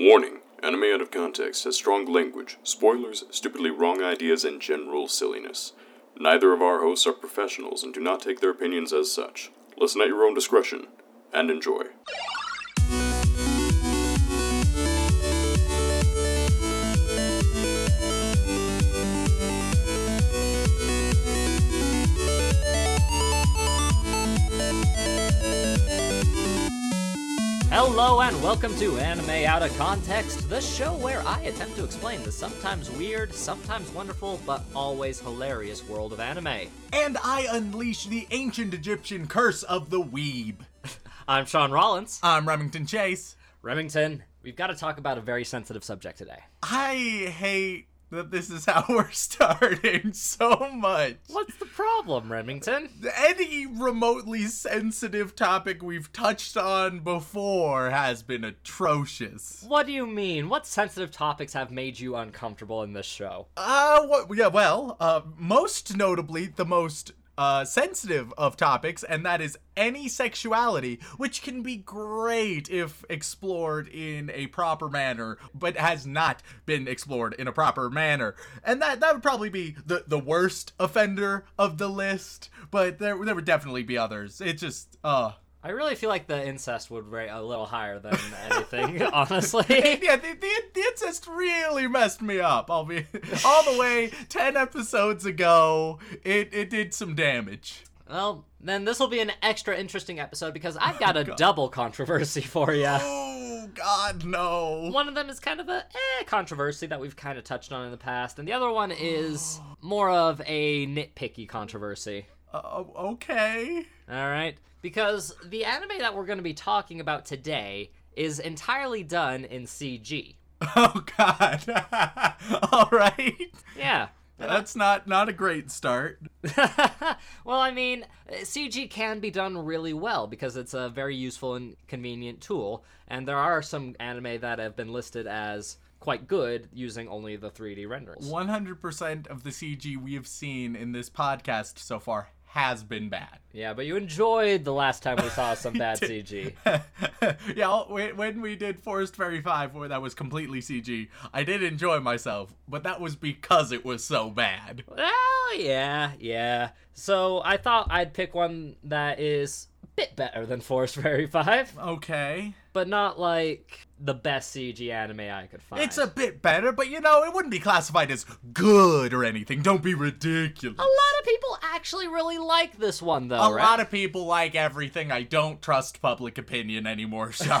Warning Anime Out of Context has strong language, spoilers, stupidly wrong ideas, and general silliness. Neither of our hosts are professionals and do not take their opinions as such. Listen at your own discretion and enjoy. Hello and welcome to Anime Out of Context, the show where I attempt to explain the sometimes weird, sometimes wonderful, but always hilarious world of anime. And I unleash the ancient Egyptian curse of the weeb. I'm Sean Rollins. I'm Remington Chase. Remington, we've got to talk about a very sensitive subject today. I hate that this is how we're starting so much. What's the problem, Remington? Any remotely sensitive topic we've touched on before has been atrocious. What do you mean? What sensitive topics have made you uncomfortable in this show? Uh, what, yeah, well, uh, most notably, the most uh, sensitive of topics, and that is any sexuality, which can be great if explored in a proper manner, but has not been explored in a proper manner. And that that would probably be the the worst offender of the list, but there there would definitely be others. It just uh I really feel like the incest would rate a little higher than anything, honestly. yeah, the, the, the incest really messed me up. I'll be all the way ten episodes ago. It it did some damage. Well, then this will be an extra interesting episode because I've got a God. double controversy for you. Oh God, no! One of them is kind of a eh, controversy that we've kind of touched on in the past, and the other one is more of a nitpicky controversy. Uh, okay. All right, because the anime that we're going to be talking about today is entirely done in CG. Oh God. all right. Yeah. That's not not a great start. well, I mean, CG can be done really well because it's a very useful and convenient tool, and there are some anime that have been listed as quite good using only the 3D renderings. 100% of the CG we have seen in this podcast so far has been bad. Yeah, but you enjoyed the last time we saw some bad CG. yeah, when when we did Forest Fairy 5, where that was completely CG, I did enjoy myself, but that was because it was so bad. Well, yeah, yeah. So I thought I'd pick one that is a bit better than Forest Fairy 5, Okay. but not like the best CG anime I could find. It's a bit better, but you know, it wouldn't be classified as good or anything. Don't be ridiculous. A lot of people actually really like this one, though, A right? lot of people like everything. I don't trust public opinion anymore, Sean.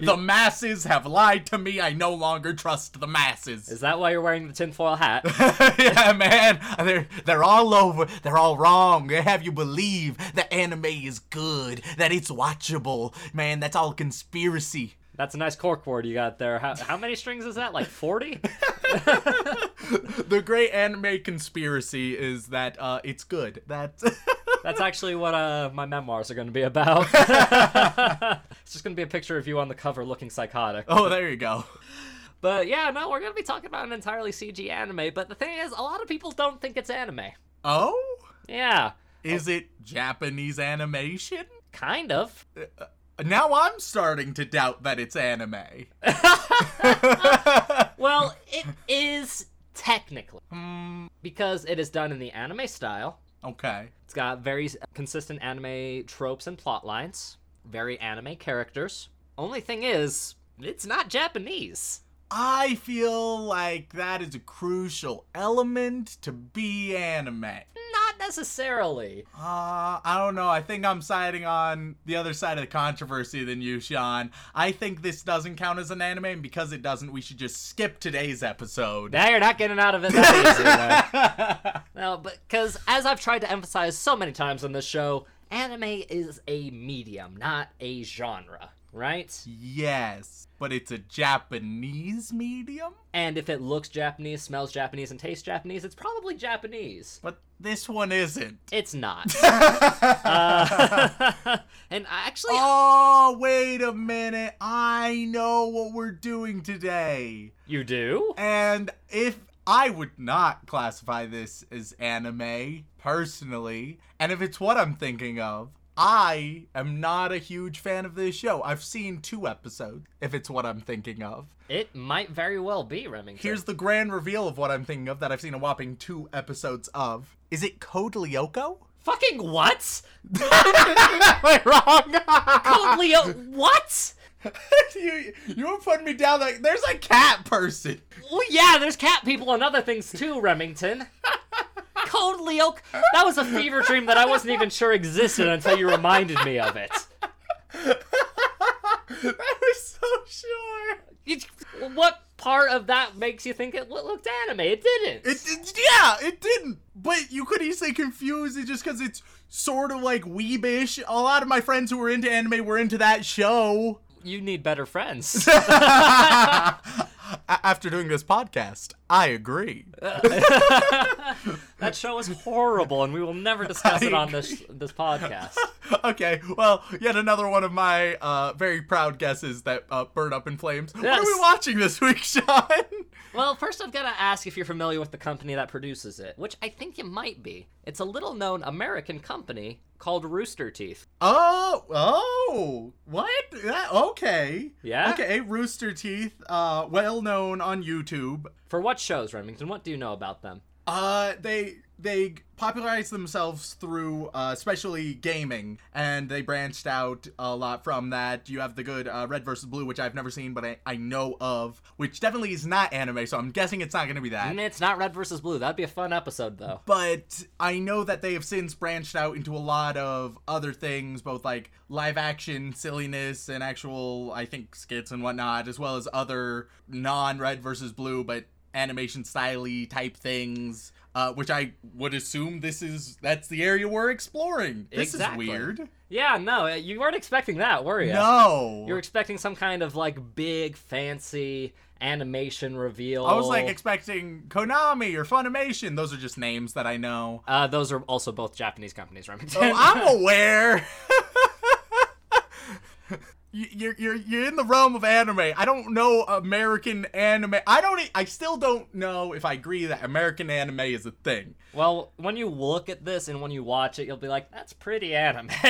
the masses have lied to me. I no longer trust the masses. Is that why you're wearing the tinfoil hat? yeah, man. They're they're all over. They're all wrong. They have you believe that anime is good, that it's watchable. Man, that's all conspiracy. That's a nice corkboard you got there. How, how many strings is that? Like 40? The great anime conspiracy is that uh, it's good. That's That's actually what uh, my memoirs are going to be about. it's just going to be a picture of you on the cover looking psychotic. oh, there you go. But yeah, no, we're going to be talking about an entirely CG anime. But the thing is, a lot of people don't think it's anime. Oh, Yeah, is it Japanese animation? kind of. Now I'm starting to doubt that it's anime. Well, it is technically. Hmm. Because it is done in the anime style. Okay. It's got very consistent anime tropes and plot lines, very anime characters. Only thing is, it's not Japanese. I feel like that is a crucial element to be anime. Not necessarily. Uh, I don't know. I think I'm siding on the other side of the controversy than you, Sean. I think this doesn't count as an anime, and because it doesn't, we should just skip today's episode. Now you're not getting out of it that easy. No, but because as I've tried to emphasize so many times on this show, anime is a medium, not a genre, right? yes, but it's a Japanese medium? And if it looks Japanese, smells Japanese, and tastes Japanese, it's probably Japanese. But this one isn't. It's not. Uh, and actually, Oh, wait a minute. I know what we're doing today. you do? And if I would not classify this as anime, personally, and if it's what I'm thinking of, I am not a huge fan of this show. I've seen two episodes, if it's what I'm thinking of. It might very well be Remington. Here's the grand reveal of what I'm thinking of that I've seen a whopping two episodes of. Is it Code Lyoko? fucking what? Am I wrong? Code Leo, what? you you were putting me down like there's a cat person. Well, yeah, there's cat people and other things too, Remington. Code Leo, that was a fever dream that I wasn't even sure existed until you reminded me of it. I was so sure. You, what part of that makes you think it looked anime? It didn't. It, it yeah, it didn't. But you could easily confuse it just because it's sort of like weebish. A lot of my friends who were into anime were into that show. you need better friends. After doing this podcast, I agree. that show is horrible, and we will never discuss it on this this podcast. okay, well, yet another one of my uh, very proud guesses that uh, burn up in flames. What are we watching this week, Sean? Well, first I've got to ask if you're familiar with the company that produces it, which I think you might be. It's a little known American company called Rooster Teeth. Oh, oh, what? That, okay. Yeah? Okay, Rooster Teeth, uh, well known on YouTube. For what shows, Remington? What do you know about them? Uh, they they popularized themselves through uh, especially gaming, and they branched out a lot from that. You have the good uh, Red versus Blue, which I've never seen, but I, I know of, which definitely is not anime, so I'm guessing it's not going to be that. And it's not Red versus Blue. That'd be a fun episode, though. But I know that they have since branched out into a lot of other things, both like live action silliness and actual, I think, skits and whatnot, as well as other non red versus blue, but animation styley type things. Uh, which I would assume this is that's the area we're exploring. This Exactly. is weird. Yeah, no, you weren't expecting that, were you? No, You were expecting some kind of like big, fancy animation reveal. I was like expecting Konami or Funimation. Those are just names that I know. uh, those are also both Japanese companies, Remington. Oh, I'm aware. You- You're, you're you're in the realm of anime. I don't know American anime. I don't. I still don't know if I agree that American anime is a thing. well, when you look at this and when you watch it, you'll be like, "That's pretty anime."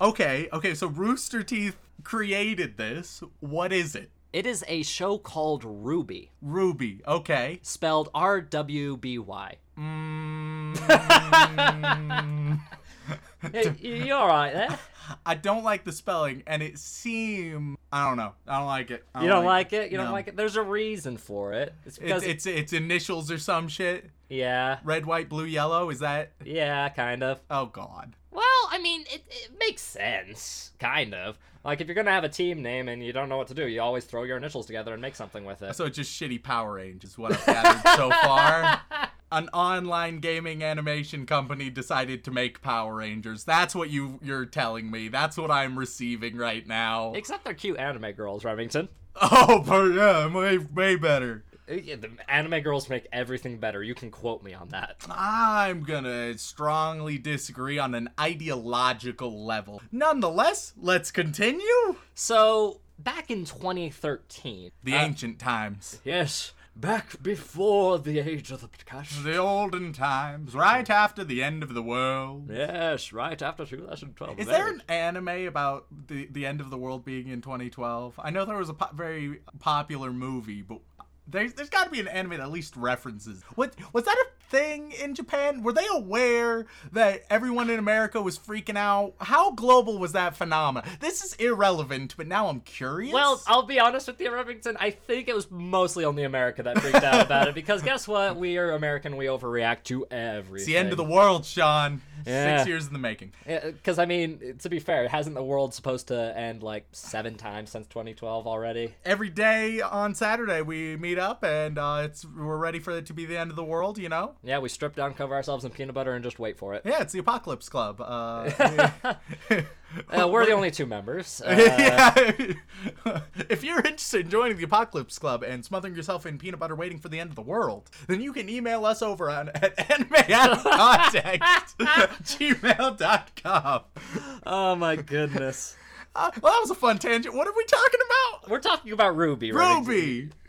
Okay, okay. So Rooster Teeth created this. What is it? it is a show called Ruby, Ruby. Okay. spelled R W B Y. Mm, Hey, you all right there? I don't like the spelling, and it seem. I don't know. I don't like it. I You don't like it? You don't like it? There's a reason for it. It's because It's, it's it's initials or some shit. yeah, Red, white, blue, yellow. Is that? yeah, kind of. Oh God. Well, I mean, it, it makes sense, kind of. Like if you're gonna have a team name and you don't know what to do, you always throw your initials together and make something with it. So it's just shitty Power Rangers, is what I've gathered so far. An online gaming animation company decided to make Power Rangers. That's what you you're telling me. That's what I'm receiving right now. Except they're cute anime girls, Remington. Oh, per- yeah, way way better. Uh, yeah, The anime girls make everything better. You can quote me on that. I'm gonna strongly disagree on an ideological level. Nonetheless, let's continue. So back in 2013, The uh, ancient times. yes, back before the age of the Pikachu. The olden times, right after the end of the world. Yes, right after 2012. Is there an anime about the the end of the world being in 2012? I know there was a po- very popular movie, but there's there's got to be an anime that at least references. What was that a thing in Japan? Were they aware that everyone in America was freaking out? How global was that phenomenon? This is irrelevant, but now I'm curious. Well, I'll be honest with you, Remington. I think it was mostly only America that freaked out about it because guess what? We are American. We overreact to everything. it's the end of the world, Sean. Yeah. Six years in the making. Because I mean, to be fair, hasn't the world supposed to end like seven times since 2012 already? Every day on Saturday we meet up and uh, it's we're ready for it to be the end of the world. You know. Yeah, we strip down, cover ourselves in peanut butter, and just wait for it. Yeah, it's the Apocalypse Club. Uh, Uh, we're the only two members. Uh, yeah. if you're interested in joining the Apocalypse Club and smothering yourself in peanut butter waiting for the end of the world, then you can email us over on at gmail.com. Oh my goodness. Uh, well, that was a fun tangent. What are we talking about? We're talking about Ruby, right?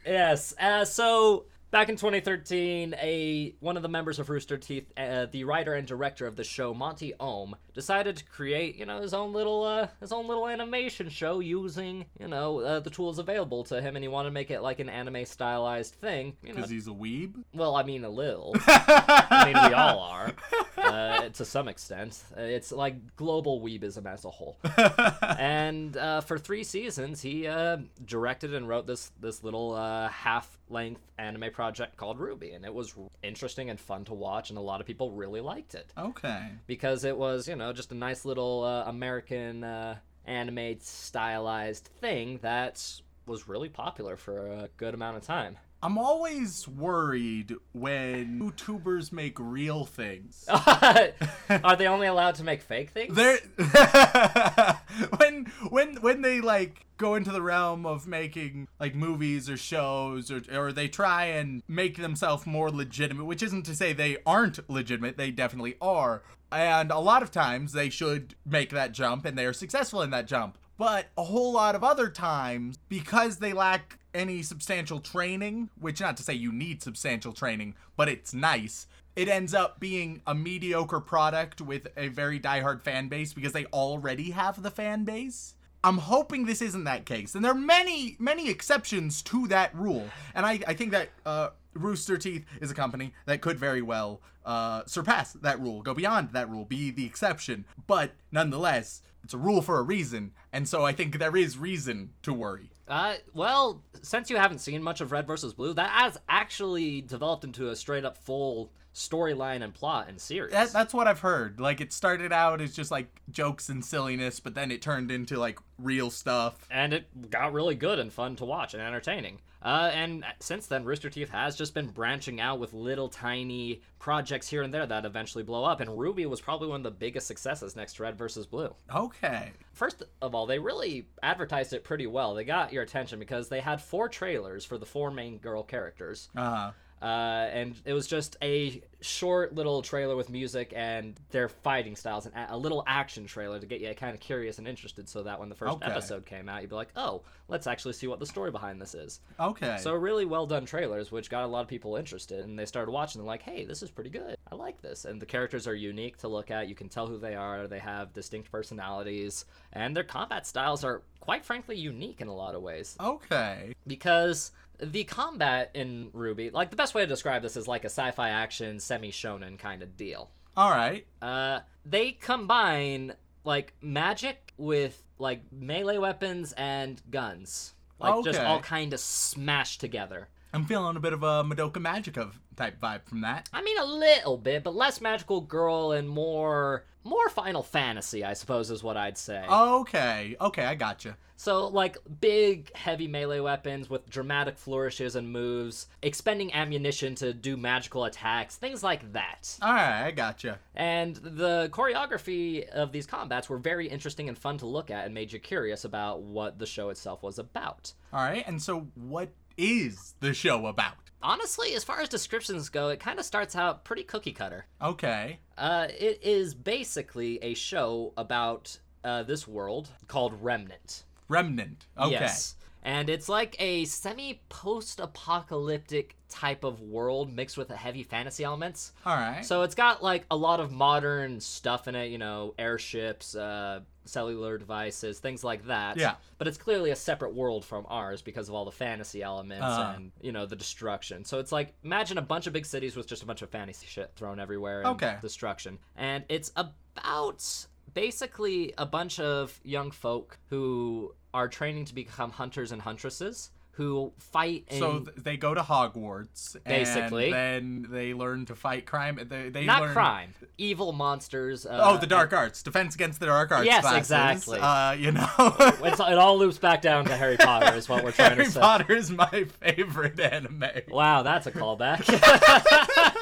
Yes. Uh, so Back in 2013, a one of the members of Rooster Teeth, uh, the writer and director of the show, Monty Oum, decided to create, you know, his own little uh, his own little animation show using, you know, uh, the tools available to him, and he wanted to make it like an anime stylized thing. You know, Because he's a weeb? well, I mean a little. I mean, we all are, uh, to some extent. Uh, It's like global weebism as a whole. and uh, for three seasons, he uh, directed and wrote this this little uh, half length anime project called Ruby, and it was interesting and fun to watch, and a lot of people really liked it Okay. because it was you know just a nice little uh, American uh, anime stylized thing that was really popular for a good amount of time. I'm always worried when YouTubers make real things. Are they only allowed to make fake things? They're when when when they like go into the realm of making like movies or shows or or they try and make themselves more legitimate, which isn't to say they aren't legitimate, they definitely are. And a lot of times they should make that jump and they are successful in that jump. But a whole lot of other times, because they lack any substantial training, which not to say you need substantial training, but it's nice, it ends up being a mediocre product with a very diehard fan base because they already have the fan base. I'm hoping this isn't that case. And there are many, many exceptions to that rule. And I, I think that uh, Rooster Teeth is a company that could very well uh, surpass that rule, go beyond that rule, be the exception. But nonetheless, it's a rule for a reason. And so I think there is reason to worry. Uh, well, since you haven't seen much of Red versus Blue, that has actually developed into a straight up full storyline and plot and series. That, that's what I've heard. Like, it started out as just like jokes and silliness, but then it turned into like real stuff. and it got really good and fun to watch and entertaining. Uh, and since then, Rooster Teeth has just been branching out with little tiny projects here and there that eventually blow up. And Ruby was probably one of the biggest successes next to Red versus Blue. Okay. First of all, they really advertised it pretty well. They got your attention because they had four trailers for the four main girl characters. Uh, Uh, and it was just a short little trailer with music and their fighting styles and a little action trailer to get you kind of curious and interested so that when the first Okay. episode came out you'd be like oh let's actually see what the story behind this is okay. so really well done trailers which got a lot of people interested and they started watching and like hey this is pretty good i like this and the characters are unique to look at you can tell who they are they have distinct personalities and their combat styles are quite frankly unique in a lot of ways okay. because the combat in Ruby, like the best way to describe this is like a sci-fi action semi shonen kind of deal. All right. Uh, they combine like magic with like melee weapons and guns, like just all kind of smashed together. I'm feeling a bit of a Madoka Magica type vibe from that. I mean, a little bit, but less magical girl and more more Final Fantasy, I suppose, is what I'd say. Okay. Okay, I gotcha. So, like, big, heavy melee weapons with dramatic flourishes and moves, expending ammunition to do magical attacks, things like that. All right, I gotcha. And the choreography of these combats were very interesting and fun to look at and made you curious about what the show itself was about. All right, and so what is the show about? Honestly, as far as descriptions go, it kind of starts out pretty cookie cutter. Okay. Uh, it is basically a show about uh, this world called Remnant. Remnant. Okay. Yes. And it's like a semi post apocalyptic type of world mixed with a heavy fantasy elements. All right. So it's got like a lot of modern stuff in it, you know, airships, uh, cellular devices, things like that. Yeah. But it's clearly a separate world from ours because of all the fantasy elements Uh-huh. and, you know, the destruction. So it's like imagine a bunch of big cities with just a bunch of fantasy shit thrown everywhere and Okay. destruction. And it's about basically a bunch of young folk who are training to become hunters and huntresses who fight in so they go to Hogwarts, Basically. and then they learn to fight crime. They, they not learn... crime, evil monsters. Uh, Oh, the dark arts, defense against the dark arts. Yes, classes. exactly. Uh, you know, it all loops back down to Harry Potter, is what we're trying Harry to say. Potter is my favorite anime. Wow, that's a callback.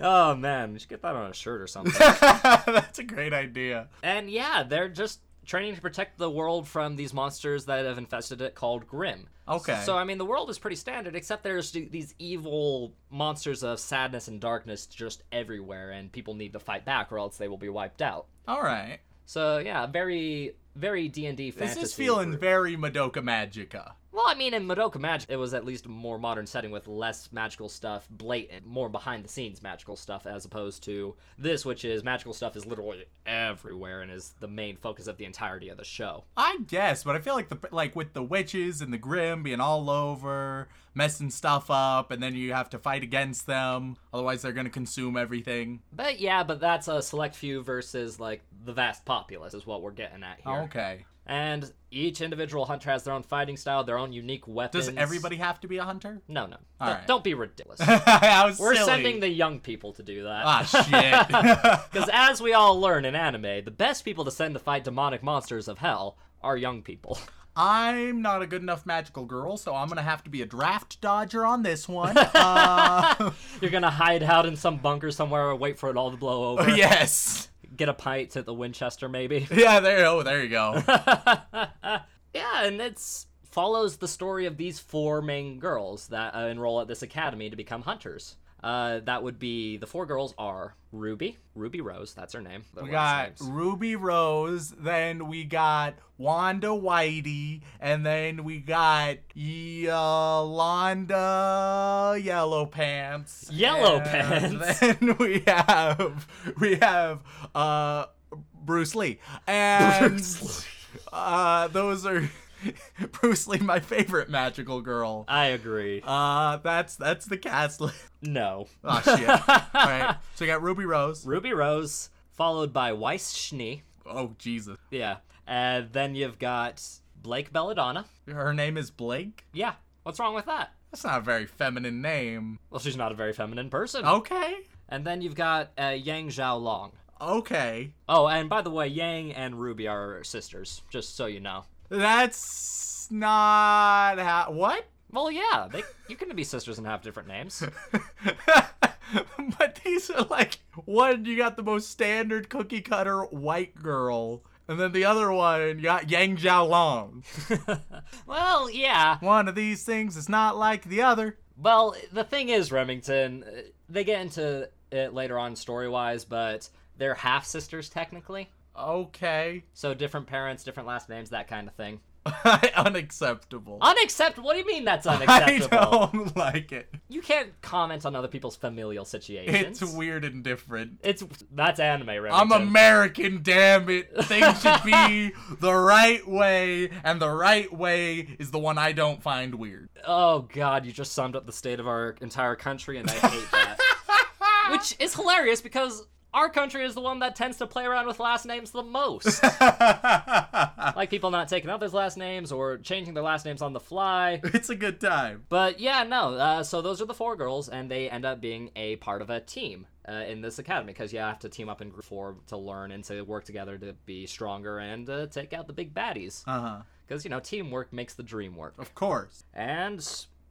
oh man, we should get that on a shirt or something. That's a great idea. and yeah, they're just training to protect the world from these monsters that have infested it called Grimm. Okay. So I mean, the world is pretty standard, except there's these evil monsters of sadness and darkness just everywhere, and people need to fight back, or else they will be wiped out. All right. So yeah, very very D and D fantasy. This is feeling very Madoka Magica. Well, I mean, in Madoka Magic, it was at least a more modern setting with less magical stuff, blatant, more behind the scenes magical stuff, as opposed to this, which is magical stuff is literally everywhere and is the main focus of the entirety of the show. I guess, but I feel like the like with the witches and the grim being all over, messing stuff up, and then you have to fight against them. Otherwise, they're gonna consume everything. But yeah, but that's a select few versus like the vast populace is what we're getting at here. Okay. And each individual hunter has their own fighting style, their own unique weapons. Does everybody have to be a hunter? No, no. All Don't- right. Don't be ridiculous. We're silly. sending the young people to do that. ah shit. Because as we all learn in anime, the best people to send to fight demonic monsters of hell are young people. I'm not a good enough magical girl, so I'm gonna have to be a draft dodger on this one. Uh, You're gonna hide out in some bunker somewhere or wait for it all to blow over. yes. Get a pint at the Winchester, maybe. Yeah. There. You oh, there you go. yeah, and it's follows the story of these four main girls that uh, enroll at this academy to become hunters. Uh, that would be the four girls are Ruby, Ruby Rose, that's her name. We got names. Ruby Rose, then we got Wanda Whitey, and then we got Yolanda Yellow Pants. Yellow And Pants? Then we have we have uh Bruce Lee. And Bruce uh those are Bruce Lee, my favorite magical girl. I agree. Uh that's that's the cast list. no. Oh shit. Alright. So we got Ruby Rose. Ruby Rose, followed by Weiss Schnee. Oh Jesus. Yeah. And then you've got Blake Belladonna. Her name is Blake? Yeah. What's wrong with that? That's not a very feminine name. Well, she's not a very feminine person. Okay. And then you've got uh, Yang Xiao Long. Okay. Oh, and by the way, Yang and Ruby are sisters, just so you know. That's not how. What? Well, yeah, they you can be sisters and have different names. but these are like one, you got the most standard cookie cutter white girl. And then the other one, you got Yang Xiao Long. well, yeah. One of these things is not like the other. Well, the thing is, Remington, uh, they get into it later on story wise, but they're half sisters technically. Okay. So different parents, different last names, that kind of thing. Unacceptable. Unacceptable. What do you mean that's unacceptable? I don't like it. You can't comment on other people's familial situations. It's weird and different. It's that's anime, Remington. I'm American, damn it. Things should be the right way, and the right way is the one I don't find weird. Oh god, you just summed up the state of our entire country, and I hate that. Which is hilarious because our country is the one that tends to play around with last names the most. like people not taking others' last names or changing their last names on the fly. it's a good time. But yeah, no. Uh, so those are the four girls, and they end up being a part of a team uh, in this academy because you have to team up in group four to learn and to work together to be stronger and uh, take out the big baddies. Uh huh. Because you know, teamwork makes the dream work. Of course. And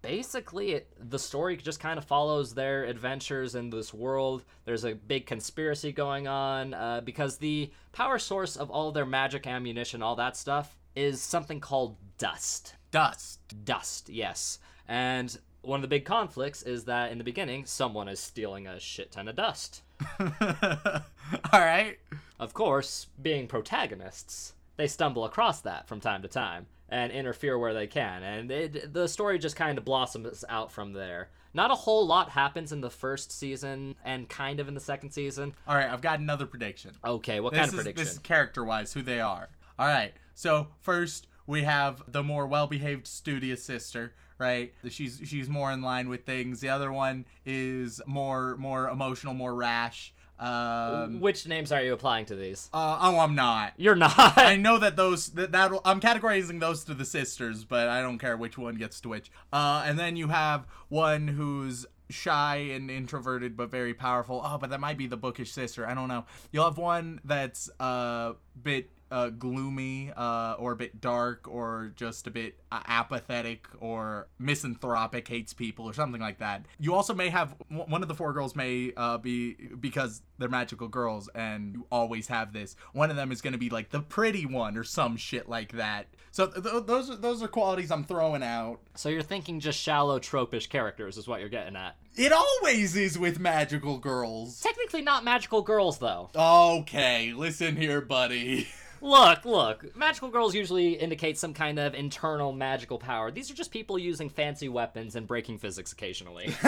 basically, it, the story just kind of follows their adventures in this world. There's a big conspiracy going on uh, because the power source of all their magic ammunition, all that stuff, is something called dust. Dust. Dust, yes. And one of the big conflicts is that in the beginning, someone is stealing a shit ton of dust. All right. Of course, being protagonists, they stumble across that from time to time and interfere where they can, and it, the story just kind of blossoms out from there. Not a whole lot happens in the first season and kind of in the second season. All right. I've got another prediction. Okay, what This kind of is prediction? this is character wise who they are. All right. So first we have the more well behaved studious sister. Right, she's she's more in line with things. The other one is more more emotional, more rash. Um, Which names are you applying to these? uh, oh, I'm not. You're not. I know that those that, that I'm categorizing those to the sisters, but I don't care which one gets to which. Uh, and then you have one who's shy and introverted but very powerful. Oh, but that might be the bookish sister. I don't know. You'll have one that's a bit uh, gloomy uh, or a bit dark or just a bit uh, apathetic or misanthropic, hates people or something like that. You also may have one of the four girls may uh, be because they're magical girls and you always have this. One of them is going to be like the pretty one or some shit like that. So th- those are those are qualities I'm throwing out. So you're thinking just shallow, tropish characters is what you're getting at. It always is with magical girls. Technically not magical girls, though. Okay, listen here, buddy. Look, look. Magical girls usually indicate some kind of internal magical power. These are just people using fancy weapons and breaking physics occasionally.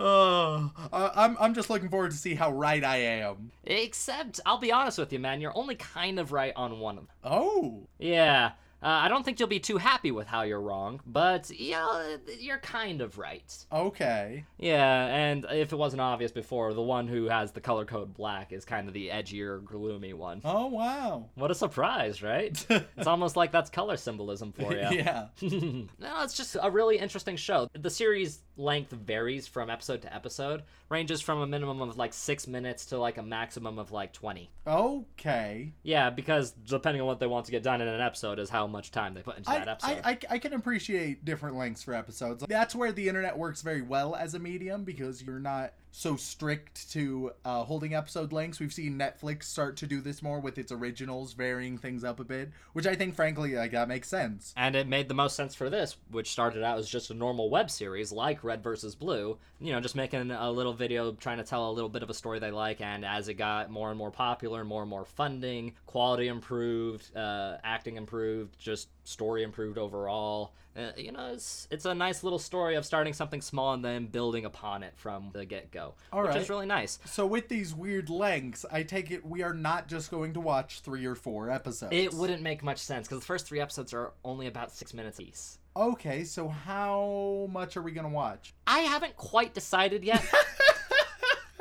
Oh, uh, I'm I'm just looking forward to see how right I am. Except, I'll be honest with you, man, you're only kind of right on one of them. Oh, Yeah. Uh, I don't think you'll be too happy with how you're wrong, but yeah, you're kind of right. okay. Yeah, and if it wasn't obvious before, the one who has the color code black is kind of the edgier, gloomy one. Oh wow. What a surprise, right? it's almost like that's color symbolism for you. yeah. no, it's just a really interesting show. The series length varies from episode to episode, ranges from a minimum of like six minutes to like a maximum of like 20. Okay. Yeah, because depending on what they want to get done in an episode is how much time they put into I, that episode. I, I, I can appreciate different lengths for episodes. That's where the internet works very well as a medium because you're not so strict to uh, holding episode lengths. We've seen Netflix start to do this more with its originals, varying things up a bit, which I think, frankly, like that makes sense. And it made the most sense for this, which started out as just a normal web series like Red versus Blue. You know, just making a little video trying to tell a little bit of a story they like. And as it got more and more popular, more and more funding, quality improved, uh, acting improved, just story improved overall. Uh, you know, it's it's a nice little story of starting something small and then building upon it from the get go, which right. is really nice. So with these weird lengths, I take it we are not just going to watch three or four episodes. It wouldn't make much sense because the first three episodes are only about six minutes each. Okay, so how much are we gonna watch? I haven't quite decided yet.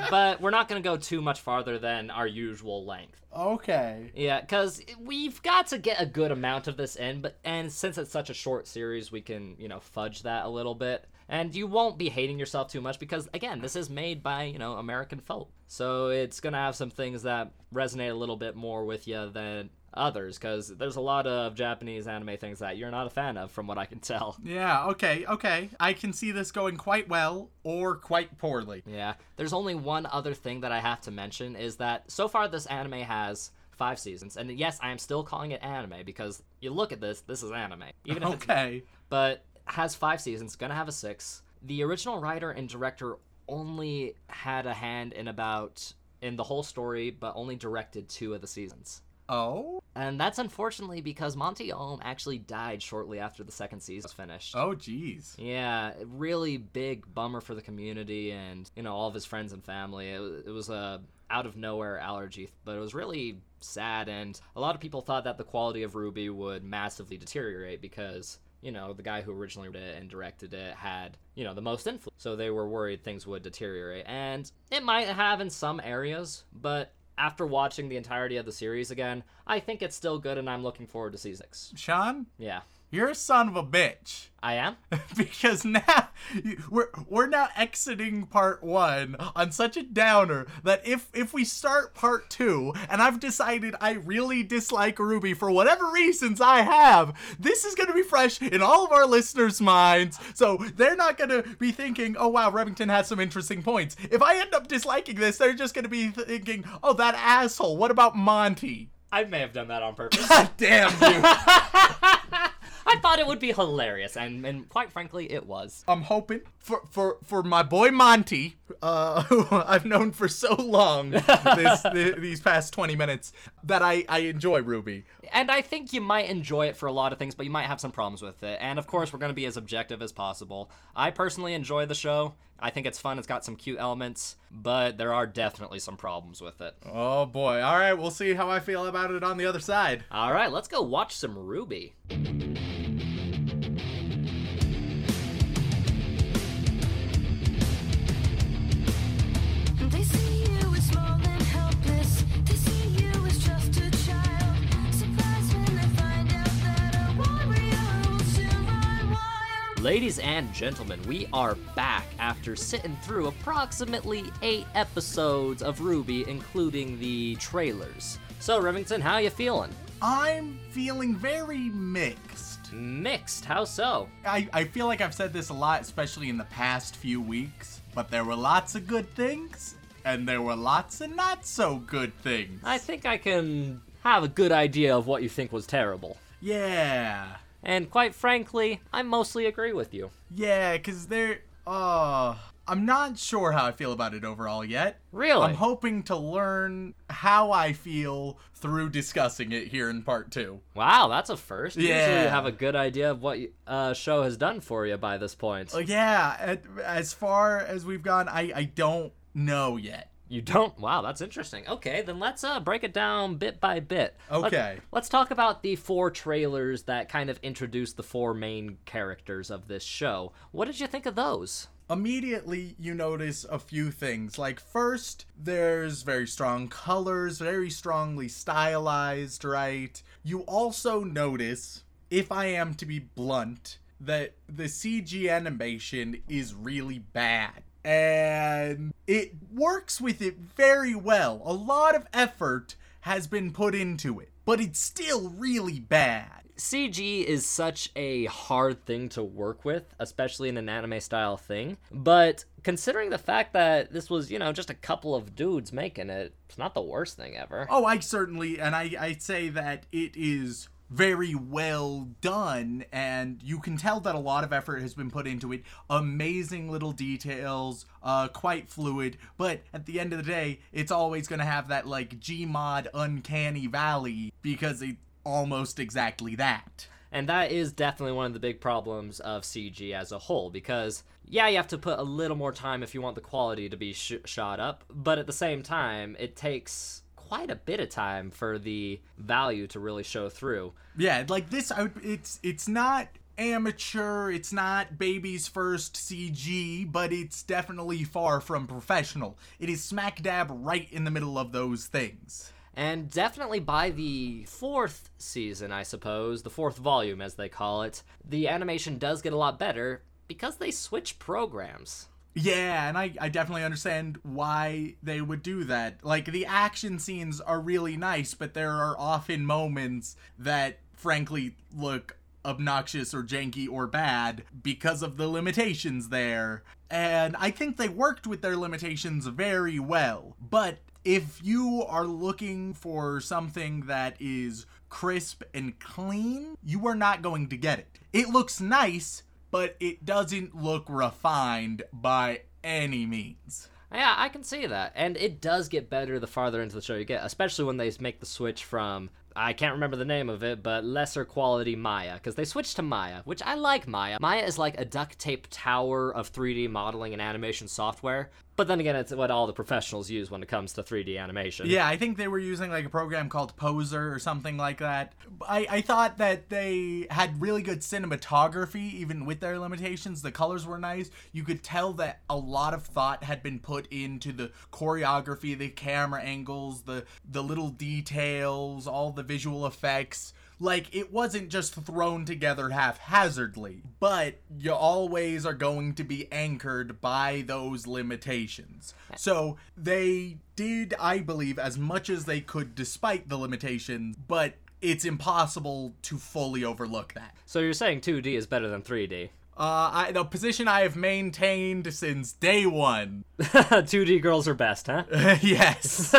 but we're not going to go too much farther than our usual length. Okay. Yeah, because we've got to get a good amount of this in, but and since it's such a short series, we can you know fudge that a little bit, and you won't be hating yourself too much because again, this is made by you know American folk, so it's gonna have some things that resonate a little bit more with you than others because there's a lot of Japanese anime things that you're not a fan of, from what I can tell. Yeah, okay, okay. I can see this going quite well or quite poorly. Yeah. There's only one other thing that I have to mention is that so far this anime has five seasons, and yes, I am still calling it anime because you look at this, this is anime. Even if it's Okay. but has five seasons, gonna have a six. The original writer and director only had a hand in about in the whole story, but only directed two of the seasons. Oh? And that's unfortunately because Monty Oum actually died shortly after the second season was finished. Oh, jeez. Yeah, really big bummer for the community and you know all of his friends and family. It, was- it was a out of nowhere allergy, but it was really sad. And a lot of people thought that the quality of Ruby would massively deteriorate because you know the guy who originally wrote it and directed it had you know the most influence, so they were worried things would deteriorate. And it might have in some areas, but after watching the entirety of the series again, I think it's still good, and I'm looking forward to season six. Sean, Yeah, you're a son of a bitch. I am. because now we're we're now exiting part one on such a downer that if if we start part two and I've decided I really dislike Ruby for whatever reasons I have, this is gonna be fresh in all of our listeners' minds. So they're not gonna be thinking, oh wow, Remington has some interesting points. If I end up disliking this, they're just gonna be thinking, oh that asshole. What about Monty? I may have done that on purpose. God damn you. I thought it would be hilarious, and, and quite frankly, it was. I'm hoping for for for my boy Monty, uh, who I've known for so long, this, th- these past 20 minutes, that I I enjoy Ruby. And I think you might enjoy it for a lot of things, but you might have some problems with it. And of course, we're going to be as objective as possible. I personally enjoy the show. I think it's fun. It's got some cute elements, but there are definitely some problems with it. Oh boy! All right, we'll see how I feel about it on the other side. All right, let's go watch some Ruby. Ladies and gentlemen, we are back after sitting through approximately eight episodes of Ruby, including the trailers. So, Remington, how you feeling? I'm feeling very mixed. Mixed. How so? I, I feel like I've said this a lot, especially in the past few weeks, but there were lots of good things, and there were lots of not so good things. I think I can have a good idea of what you think was terrible. Yeah. And quite frankly, I mostly agree with you. Yeah, because they're. Uh, I'm not sure how I feel about it overall yet. Really? I'm hoping to learn how I feel through discussing it here in part two. Wow, that's a first. Usually Yeah. you have a good idea of what a show has done for you by this point. Uh, yeah, as far as we've gone, I, I don't know yet. You don't? Wow, that's interesting. Okay, then let's uh, break it down bit by bit. Let- Okay. let's talk about the four trailers that kind of introduced the four main characters of this show. What did you think of those? Immediately, you notice a few things. Like, first, there's very strong colors, very strongly stylized, right? You also notice, if I am to be blunt, that the CG animation is really bad. And it works with it very well. A lot of effort has been put into it, but it's still really bad. CG is such a hard thing to work with, especially in an anime style thing. But considering the fact that this was, you know, just a couple of dudes making it, it's not the worst thing ever. Oh, I certainly, and I, I say that it is very well done, and you can tell that a lot of effort has been put into it. Amazing little details, uh, quite fluid, but at the end of the day, it's always gonna have that like Gmod uncanny valley because it's almost exactly that. And that is definitely one of the big problems of CG as a whole, because yeah, you have to put a little more time if you want the quality to be sh- shot up, but at the same time, it takes quite a bit of time for the value to really show through. Yeah, like this, I would, it's it's not amateur, it's not baby's first CG, but it's definitely far from professional. It is smack dab right in the middle of those things. And definitely by the fourth season, I suppose, the fourth volume as they call it, the animation does get a lot better because they switch programs. Yeah, and I, I definitely understand why they would do that. Like, the action scenes are really nice, but there are often moments that, frankly, look obnoxious or janky or bad because of the limitations there. And I think they worked with their limitations very well. But if you are looking for something that is crisp and clean, you are not going to get it. It looks nice, but it doesn't look refined by any means. Yeah, I can see that. And it does get better the farther into the show you get, especially when they make the switch from I can't remember the name of it, but lesser quality Maya, because they switched to Maya, which I like Maya. Maya is like a duct tape tower of 3D modeling and animation software, but then again, it's what all the professionals use when it comes to 3D animation. Yeah, I think they were using like a program called Poser or something like that. I, I thought that they had really good cinematography, even with their limitations. The colors were nice. You could tell that a lot of thought had been put into the choreography, the camera angles, the the little details, all the visual effects. Like it wasn't just thrown together haphazardly, but you always are going to be anchored by those limitations. So they did, I believe, as much as they could despite the limitations, but it's impossible to fully overlook that. So you're saying 2D is better than 3D? Uh, I, the position I have maintained since day one. 2D girls are best, huh? yes.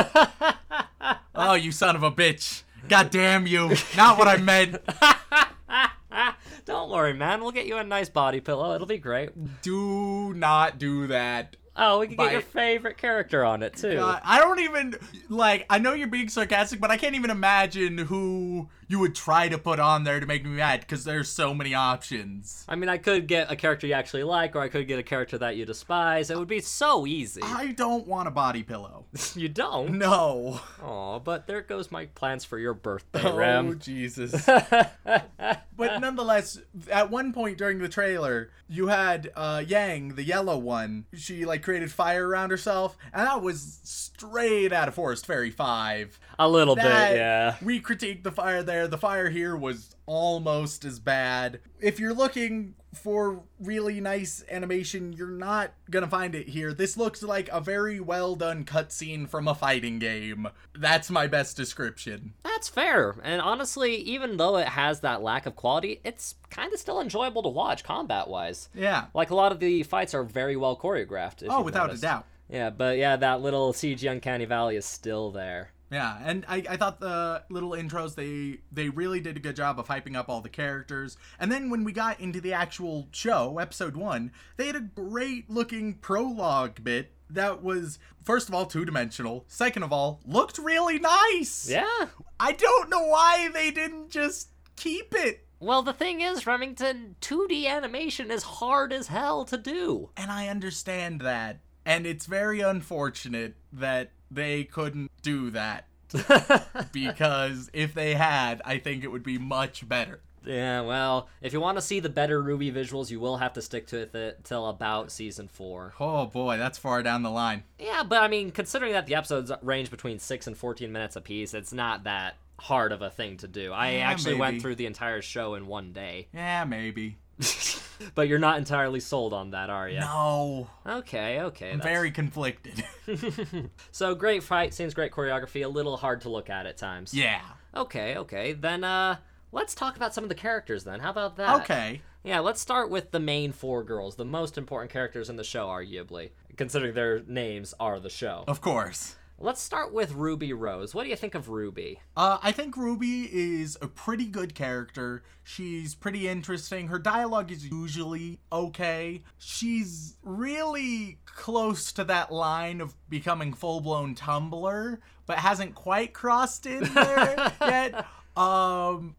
oh, you son of a bitch. God damn you. Not what I meant. Don't worry, man. We'll get you a nice body pillow. It'll be great. Do not do that. Oh, we can get your favorite character on it too. God, I don't even like. I know you're being sarcastic, but I can't even imagine who you would try to put on there to make me mad because there's so many options. I mean, I could get a character you actually like, or I could get a character that you despise. It would be so easy. I don't want a body pillow. you don't? No. Aw, but there goes my plans for your birthday, Oh Rem. Jesus. but nonetheless, at one point during the trailer, you had uh, Yang, the yellow one. She like created fire around herself, and that was straight out of Forest Fairy Five. A little That- bit, yeah. We critiqued the fire there. The fire here was almost as bad. If you're looking for really nice animation, you're not gonna find it here. This looks like a very well done cutscene from a fighting game. That's my best description. That's fair. And honestly, even though it has that lack of quality, it's kind of still enjoyable to watch combat wise. Yeah. Like a lot of the fights are very well choreographed. Oh, without noticed. a doubt. Yeah, but yeah, that little CG Uncanny Valley is still there. Yeah, and I, I thought the little intros they they really did a good job of hyping up all the characters. And then when we got into the actual show, episode one, they had a great looking prologue bit that was first of all two dimensional. Second of all, looked really nice. Yeah. I don't know why they didn't just keep it. Well, the thing is, Remington, 2D animation is hard as hell to do. And I understand that. And it's very unfortunate that they couldn't do that. because if they had, I think it would be much better. Yeah, well, if you want to see the better Ruby visuals, you will have to stick to it till about season four. Oh boy, that's far down the line. Yeah, but I mean, considering that the episodes range between 6 and 14 minutes apiece, it's not that hard of a thing to do. I Yeah, actually went through the entire show in one day. Yeah, maybe. but you're not entirely sold on that, are you? No. Okay, okay. I'm that's- very conflicted. So great fight scenes, great choreography, a little hard to look at at times. yeah. Okay, okay. Then uh let's talk about some of the characters then. How about that? Okay. Yeah, let's start with the main four girls, the most important characters in the show arguably, considering their names are the show. Of course. Let's start with Ruby Rose. What do you think of Ruby? Uh, I think Ruby is a pretty good character. She's pretty interesting. Her dialogue is usually okay. She's really close to that line of becoming full blown Tumblr, but hasn't quite crossed in there yet. Um,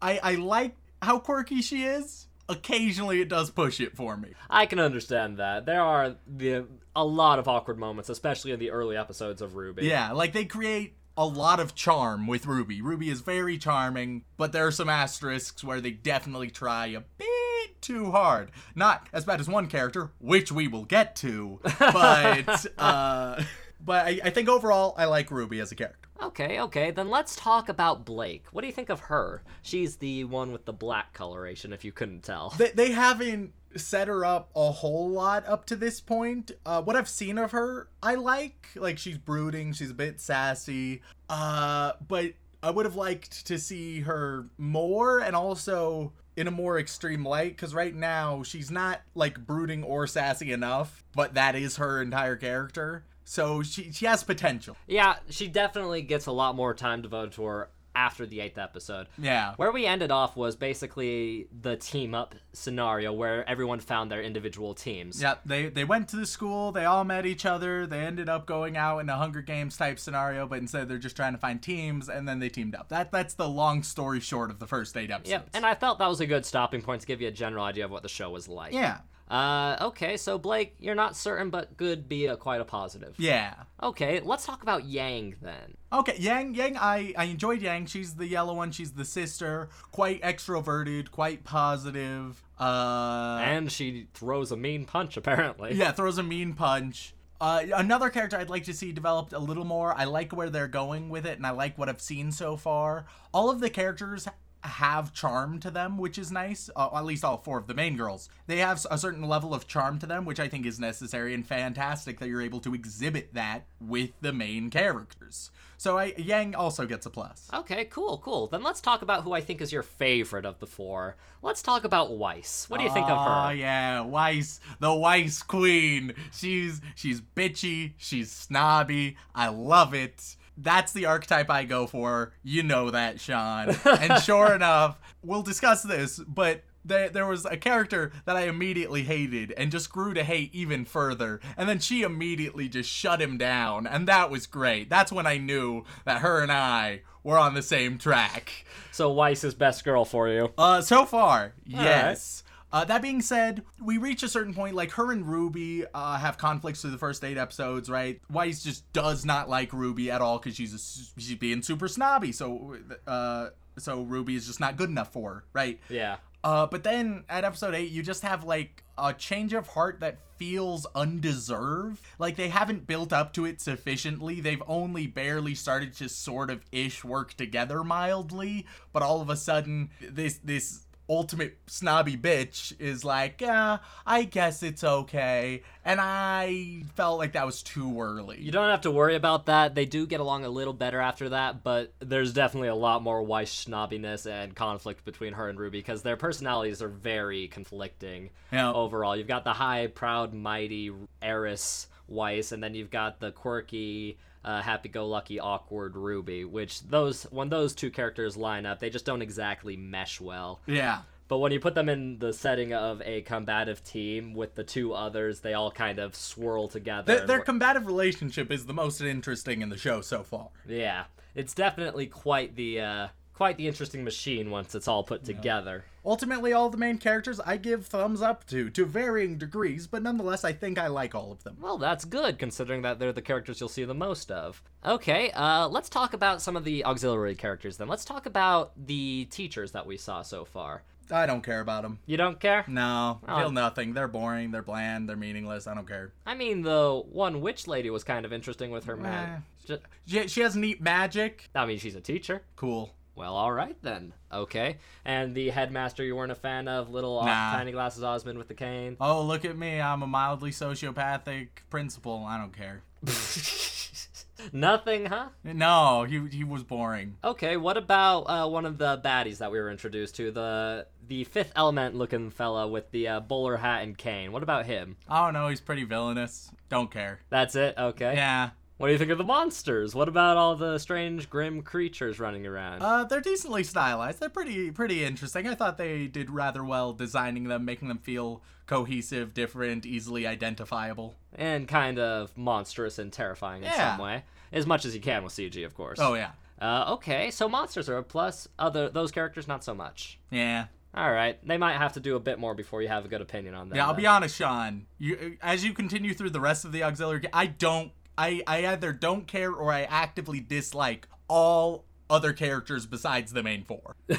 I I like how quirky she is. Occasionally, it does push it for me. I can understand that. There are the a lot of awkward moments, especially in the early episodes of Ruby. Yeah, like they create a lot of charm with Ruby. Ruby is very charming, but there are some asterisks where they definitely try a bit too hard. Not as bad as one character, which we will get to, but uh, but I, I think overall I like Ruby as a character. Okay, okay. Then let's talk about Blake. What do you think of her? She's the one with the black coloration, if you couldn't tell. They, they haven't set her up a whole lot up to this point. Uh, what I've seen of her, I like. Like she's brooding, she's a bit sassy. Uh, but I would have liked to see her more and also in a more extreme light because right now she's not like brooding or sassy enough, but that is her entire character. So she she has potential. Yeah, she definitely gets a lot more time devoted to her after the eighth episode. Yeah. Where we ended off was basically the team up scenario where everyone found their individual teams. Yeah, they they went to the school, they all met each other, they ended up going out in a Hunger Games type scenario, but instead they're just trying to find teams and then they teamed up. That that's the long story short of the first eight episodes. Yep, and I felt that was a good stopping point to give you a general idea of what the show was like. yeah. Uh, okay, so Blake, you're not certain, but could be a, quite a positive. Yeah. Okay, let's talk about Yang then. Okay, Yang Yang I I enjoyed Yang. She's the yellow one, she's the sister, quite extroverted, quite positive. Uh and she throws a mean punch, apparently. Yeah, throws a mean punch. Uh, another character I'd like to see developed a little more. I like where they're going with it, and I like what I've seen so far. All of the characters have charm to them, which is nice. Uh, at least all four of the main girls. They have a certain level of charm to them, which I think is necessary and fantastic that you're able to exhibit that with the main characters. So I, Yang also gets a plus. Okay, cool, cool. Then let's talk about who I think is your favorite of the four. Let's talk about Weiss. What do you think of her? Oh yeah, Weiss, the Weiss queen. She's she's bitchy, she's snobby. I love it. That's the archetype I go for. You know that, Sean. and sure enough, we'll discuss this, but there, there was a character that I immediately hated and just grew to hate even further. And then she immediately just shut him down. And that was great. That's when I knew that her and I were on the same track. So Weiss is best girl for you. Uh, so far, yes. Uh, that being said, we reach a certain point. Like her and Ruby uh, have conflicts through the first eight episodes, right? Weiss just does not like Ruby at all because she's a, she's being super snobby. So, uh, so Ruby is just not good enough for her, right? Yeah. Uh, but then at episode 8, you just have like a change of heart that feels undeserved. Like they haven't built up to it sufficiently. They've only barely started to sort of ish work together mildly, but all of a sudden this this ultimate snobby bitch is like, yeah, I guess it's okay. And I felt like that was too early. You don't have to worry about that. They do get along a little better after that, but there's definitely a lot more Weiss snobbiness and conflict between her and Ruby because their personalities are very conflicting Yeah. overall. You've got the high, proud, mighty heiress Weiss, and then you've got the quirky, uh, happy-go-lucky, awkward Ruby. Which those when those two characters line up, they just don't exactly mesh well. Yeah. But when you put them in the setting of a combative team with the two others, they all kind of swirl together. Their, their combative relationship is the most interesting in the show so far. yeah, it's definitely quite the uh, quite the interesting machine once it's all put together. Ultimately, all the main characters I give thumbs up to, to varying degrees, but nonetheless, I think I like all of them. Well, that's good considering that they're the characters you'll see the most of. Okay, uh, let's talk about some of the auxiliary characters then. Let's talk about the teachers that we saw so far. I don't care about them. You don't care? No, Oh. feel nothing. They're boring. They're bland. They're meaningless. I don't care. I mean, the one witch lady was kind of interesting with her man. Ju- She, she has neat magic. I mean, she's a teacher. Cool. Well, all right then. Okay. And the headmaster you weren't a fan of, little Nah. tiny glasses Osmond with the cane. Oh, look at me. I'm a mildly sociopathic principal. I don't care. Nothing, huh? No, he, he was boring. Okay. What about uh, one of the baddies that we were introduced to, the the fifth element looking fella with the uh, bowler hat and cane? What about him? I don't know. He's pretty villainous. Don't care. That's it. Okay. Yeah. What do you think of the monsters? What about all the strange, Grimm creatures running around? Uh, they're decently stylized. They're pretty pretty interesting. I thought they did rather well designing them, making them feel cohesive, different, easily identifiable. and kind of monstrous and terrifying in Yeah. some way, as much as you can with CG, of course. Oh yeah. Uh, okay, so monsters are a plus. Other those characters not so much. Yeah. All right, they might have to do a bit more before you have a good opinion on them. Yeah, I'll then. be honest, Sean. You as you continue through the rest of the auxiliary, I don't I I either don't care or I actively dislike all other characters besides the main four.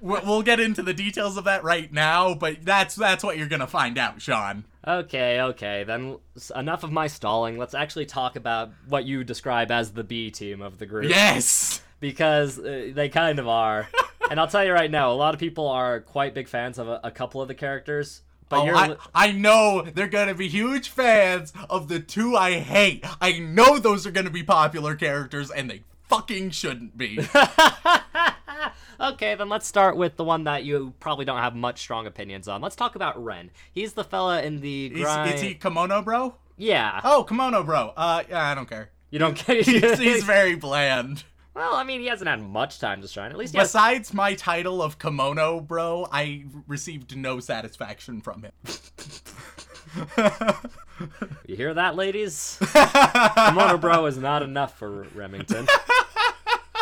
We- we'll get into the details of that right now, but that's that's what you're going to find out, Sean. Okay, okay, then enough of my stalling. Let's actually talk about what you describe as the B team of the group. Yes. because uh, they kind of are. and I'll tell you right now, a lot of people are quite big fans of a, a couple of the characters. But Oh, you're I, I know they're gonna be huge fans of the two I hate. I know those are gonna be popular characters, and they fucking shouldn't be. okay, then let's start with the one that you probably don't have much strong opinions on. Let's talk about Ren. He's the fella in the is, grind. is he kimono bro? Yeah. Oh, kimono bro. Uh, yeah, I don't care. You don't get He's, he's very bland. Well, I mean, he hasn't had much time to shine. At least he has Besides my title of kimono bro, I received no satisfaction from him. You hear that, ladies? Kimono Bro is not enough for Remington.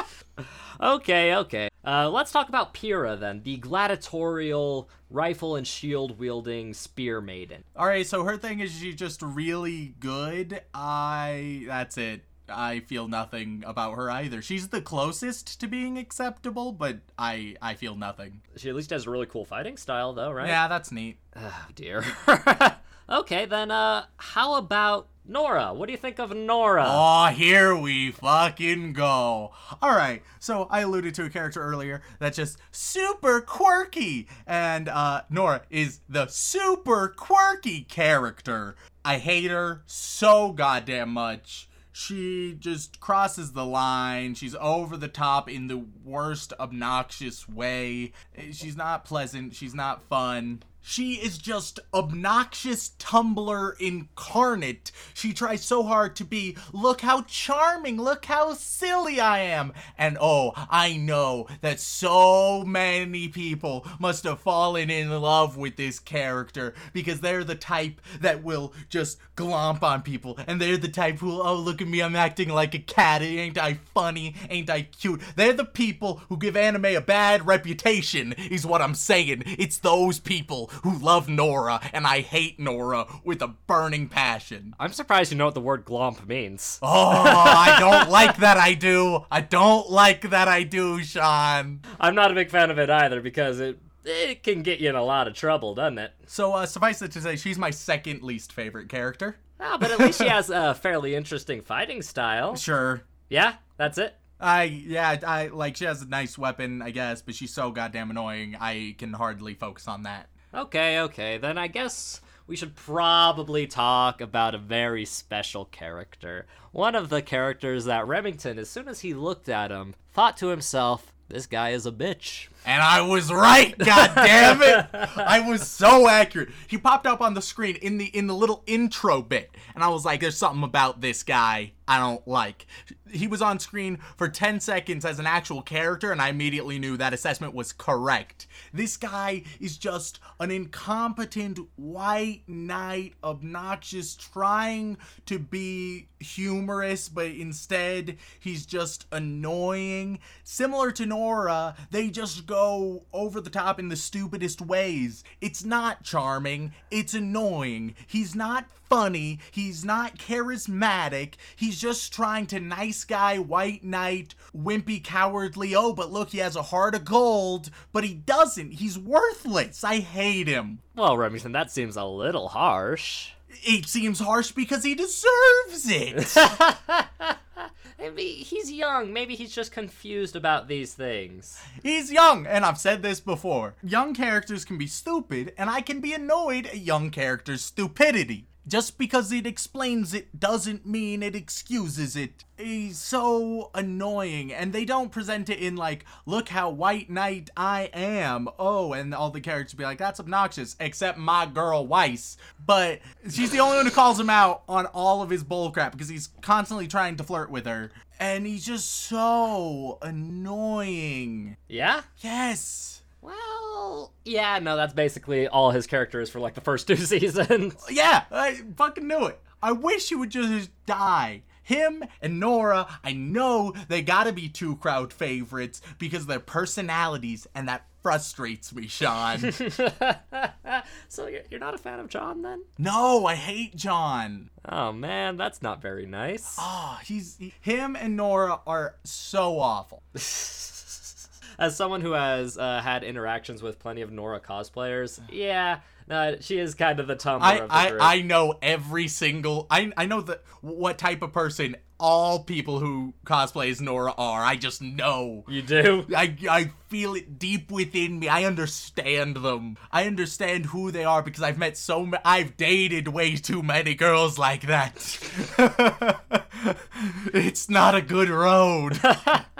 okay, okay. Uh, let's talk about Pyrrha then, the gladiatorial rifle and shield wielding spear maiden. All right, so her thing is she's just really good. I that's it. I feel nothing about her either. She's the closest to being acceptable, but I I feel nothing. She at least has a really cool fighting style, though, right? Yeah, that's neat. Oh dear. okay, then uh, how about Nora? What do you think of Nora? Oh, here we fucking go. All right, so I alluded to a character earlier that's just super quirky, and uh, Nora is the super quirky character. I hate her so goddamn much. She just crosses the line. She's over the top in the worst obnoxious way. She's not pleasant. She's not fun. She is just obnoxious Tumblr incarnate. She tries so hard to be, look how charming, look how silly I am. And oh, I know that so many people must have fallen in love with this character because they're the type that will just glomp on people. And they're the type who, oh, look at me, I'm acting like a cat. Ain't I funny? Ain't I cute? They're the people who give anime a bad reputation, is what I'm saying. It's those people who love Nora, and I hate Nora with a burning passion. I'm surprised you know what the word glomp means. Oh, I don't like that I do. I don't like that I do, Sean. I'm not a big fan of it either because it it can get you in a lot of trouble, doesn't it? So, uh, suffice it to say, she's my second least favorite character. Ah, but at least she has a fairly interesting fighting style. Sure. Yeah, that's it. I, yeah, I, like, she has a nice weapon, I guess, but she's so goddamn annoying, I can hardly focus on that. Okay, okay. Then I guess we should probably talk about a very special character. One of the characters that Remington, as soon as he looked at him, thought to himself, this guy is a bitch. And I was right, god damn it. I was so accurate. He popped up on the screen in the in the little intro bit, and I was like, there's something about this guy I don't like. He was on screen for 10 seconds as an actual character, and I immediately knew that assessment was correct. This guy is just an incompetent white knight, obnoxious, trying to be humorous, but instead he's just annoying. Similar to Nora, they just go over the top in the stupidest ways. It's not charming, it's annoying. He's not funny, he's not charismatic, he's just trying to nice guy, white knight, wimpy, cowardly. Oh, but look, he has a heart of gold, but he doesn't. He's worthless. I hate him. Well, Remington, that seems a little harsh. It seems harsh because he deserves it. He's young. Maybe he's just confused about these things. He's young, and I've said this before. Young characters can be stupid, and I can be annoyed at young characters' stupidity. Just because it explains it doesn't mean it excuses it. He's so annoying, and they don't present it in like, look how white knight I am. Oh, and all the characters be like, that's obnoxious, except my girl Weiss. But she's the only one who calls him out on all of his bullcrap because he's constantly trying to flirt with her. And he's just so annoying. Yeah? Yes. Well, yeah, no, that's basically all his character is for like the first two seasons. Yeah, I fucking knew it. I wish he would just die. Him and Nora, I know they gotta be two crowd favorites because of their personalities, and that frustrates me, Sean. so you're you're not a fan of Jaune then? no, I hate Jaune. Oh man, that's not very nice. Oh, he's he- him and Nora are so awful. As someone who has uh, had interactions with plenty of Nora cosplayers, yeah, no, she is kind of the Tumblr I, of the I, group. I know every single I I know the what type of person all people who cosplay as Nora are. I just know. you do? I, I feel it deep within me. I understand them. I understand who they are because I've met so ma- I've dated way too many girls like that. it's not a good road.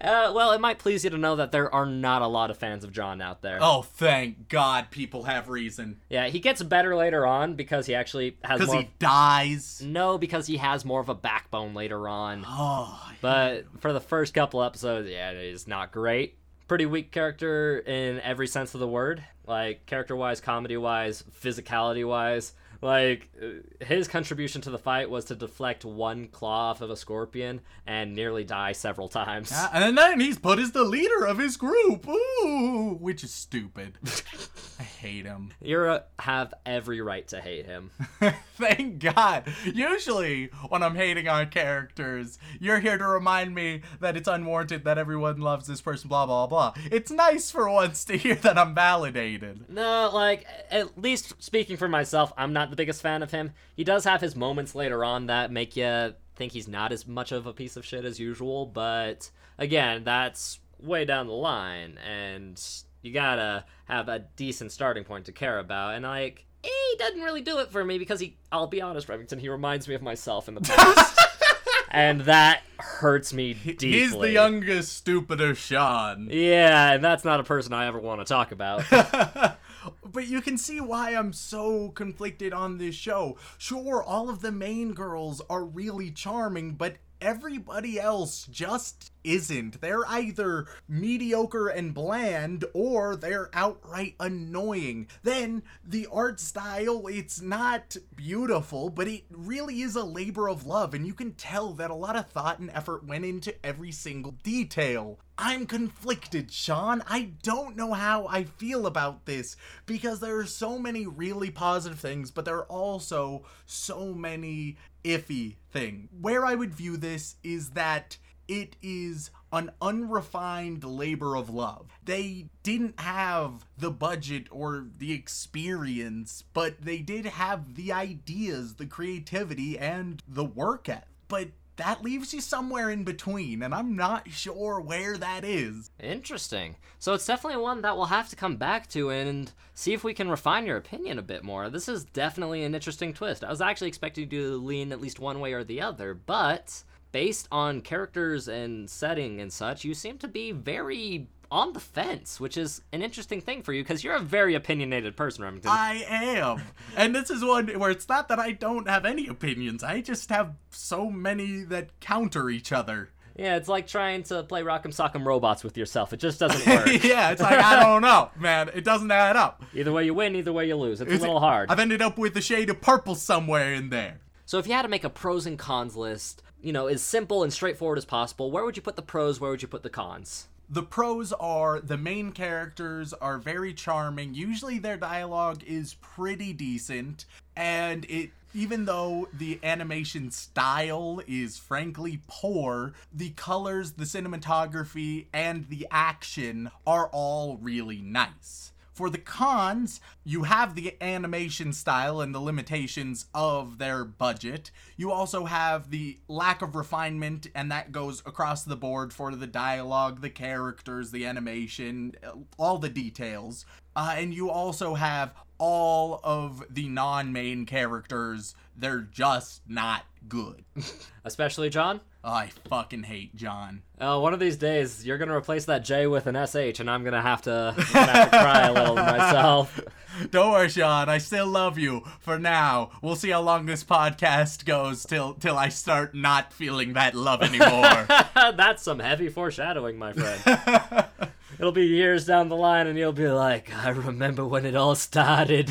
Uh, well, it might please you to know that there are not a lot of fans of Jaune out there. oh, thank God people have reason. Yeah, he gets better later on because he actually has Because more. he dies. No, because he has more of a backbone later on. Oh, But for the first couple episodes, yeah, is not great. Pretty weak character in every sense of the word. Like, character wise, comedy wise, physicality wise. Like, uh, his contribution to the fight was to deflect one claw off of a scorpion and nearly die several times. Yeah, and then he's put as the leader of his group. Ooh, which is stupid. I hate him. You have every right to hate him. Thank God. Usually, when I'm hating on characters, you're here to remind me that it's unwarranted that everyone loves this person, blah, blah, blah. It's nice for once to hear that I'm validated. No, like, at least speaking for myself, I'm not the biggest fan of him. He does have his moments later on that make you think he's not as much of a piece of shit as usual, but again, that's way down the line, and you gotta have a decent starting point to care about, and like, he doesn't really do it for me because he, I'll be honest, Remington, he reminds me of myself in the past. and that hurts me deeply. He's the youngest, stupider Sean. Yeah, and that's not a person I ever want to talk about. but you can see why I'm so conflicted on this show. Sure, all of the main girls are really charming, but everybody else just isn't. They're either mediocre and bland or they're outright annoying. Then the art style, it's not beautiful, but it really is a labor of love, and you can tell that a lot of thought and effort went into every single detail. I'm conflicted, Sean. I don't know how I feel about this because there are so many really positive things, but there are also so many iffy thing. Where I would view this is that it is an unrefined labor of love. They didn't have the budget or the experience, but they did have the ideas, the creativity, and the work ethic. But that leaves you somewhere in between, and I'm not sure where that is. Interesting. So it's definitely one that we'll have to come back to and see if we can refine your opinion a bit more. This is definitely an interesting twist. I was actually expecting you to lean at least one way or the other, but based on characters and setting and such, you seem to be very on the fence, which is an interesting thing for you because you're a very opinionated person, Remington. I am. And this is one where it's not that I don't have any opinions. I just have so many that counter each other. yeah, it's like trying to play Rock'em Sock'em Robots with yourself. It just doesn't work. yeah, it's like I don't know, man. It doesn't add up. either way you win, either way you lose. It's, It's- a little hard. I've ended up with a shade of purple somewhere in there. So if you had to make a pros and cons list, you know, as simple and straightforward as possible, where would you put the pros? Where would you put the cons? The pros are the main characters are very charming. Usually their dialogue is pretty decent and it even though the animation style is frankly poor, the colors, the cinematography, and the action are all really nice. For the cons, you have the animation style and the limitations of their budget. You also have the lack of refinement, and that goes across the board for the dialogue, the characters, the animation, all the details. Uh, and you also have all of the non main characters. They're just not good. Especially Jaune? I fucking hate Jaune. Uh, one of these days, you're gonna replace that J with an SH, and I'm gonna have to, gonna have to cry a little to myself. Don't worry, Sean. I still love you. For now, we'll see how long this podcast goes till till I start not feeling that love anymore. That's some heavy foreshadowing, my friend. It'll be years down the line, and you'll be like, I remember when it all started.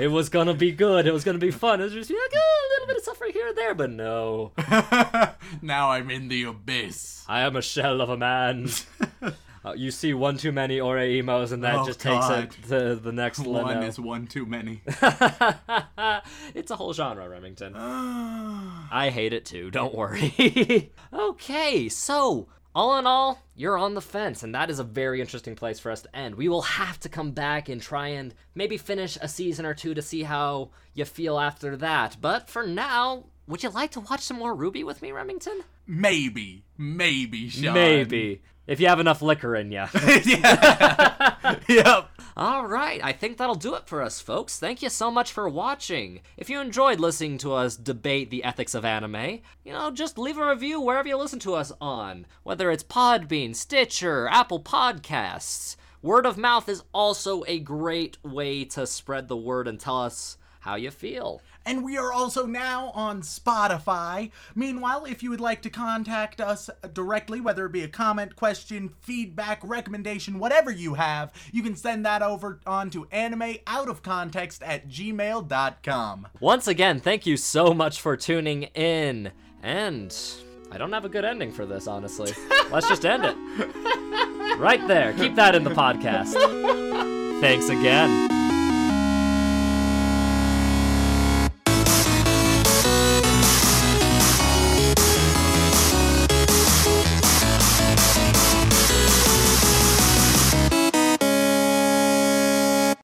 it was gonna be good. It was gonna be fun. It was just like oh, a little bit of suffering and there, but no. now I'm in the abyss. I am a shell of a man. Uh, you see one too many Oreimos, and that Oh, just takes it to the next One level. is one too many. it's a whole genre, Remington. I hate it too, don't worry. okay, so all in all, you're on the fence, and that is a very interesting place for us to end. We will have to come back and try and maybe finish a season or two to see how you feel after that. But for now, would you like to watch some more Ruby with me, Remington? maybe, maybe, Sean. Maybe. If you have enough liquor in you. yeah. yep. All right, I think that'll do it for us, folks. Thank you so much for watching. If you enjoyed listening to us debate the ethics of anime, you know, just leave a review wherever you listen to us on, whether it's Podbean, Stitcher, Apple Podcasts. Word of mouth is also a great way to spread the word and tell us how you feel. And we are also now on Spotify. Meanwhile, if you would like to contact us directly, whether it be a comment, question, feedback, recommendation, whatever you have, you can send that over on to animeoutofcontext at gmail.com. Once again, thank you so much for tuning in. And I don't have a good ending for this, honestly. Let's just end it. Right there. Keep that in the podcast. Thanks again.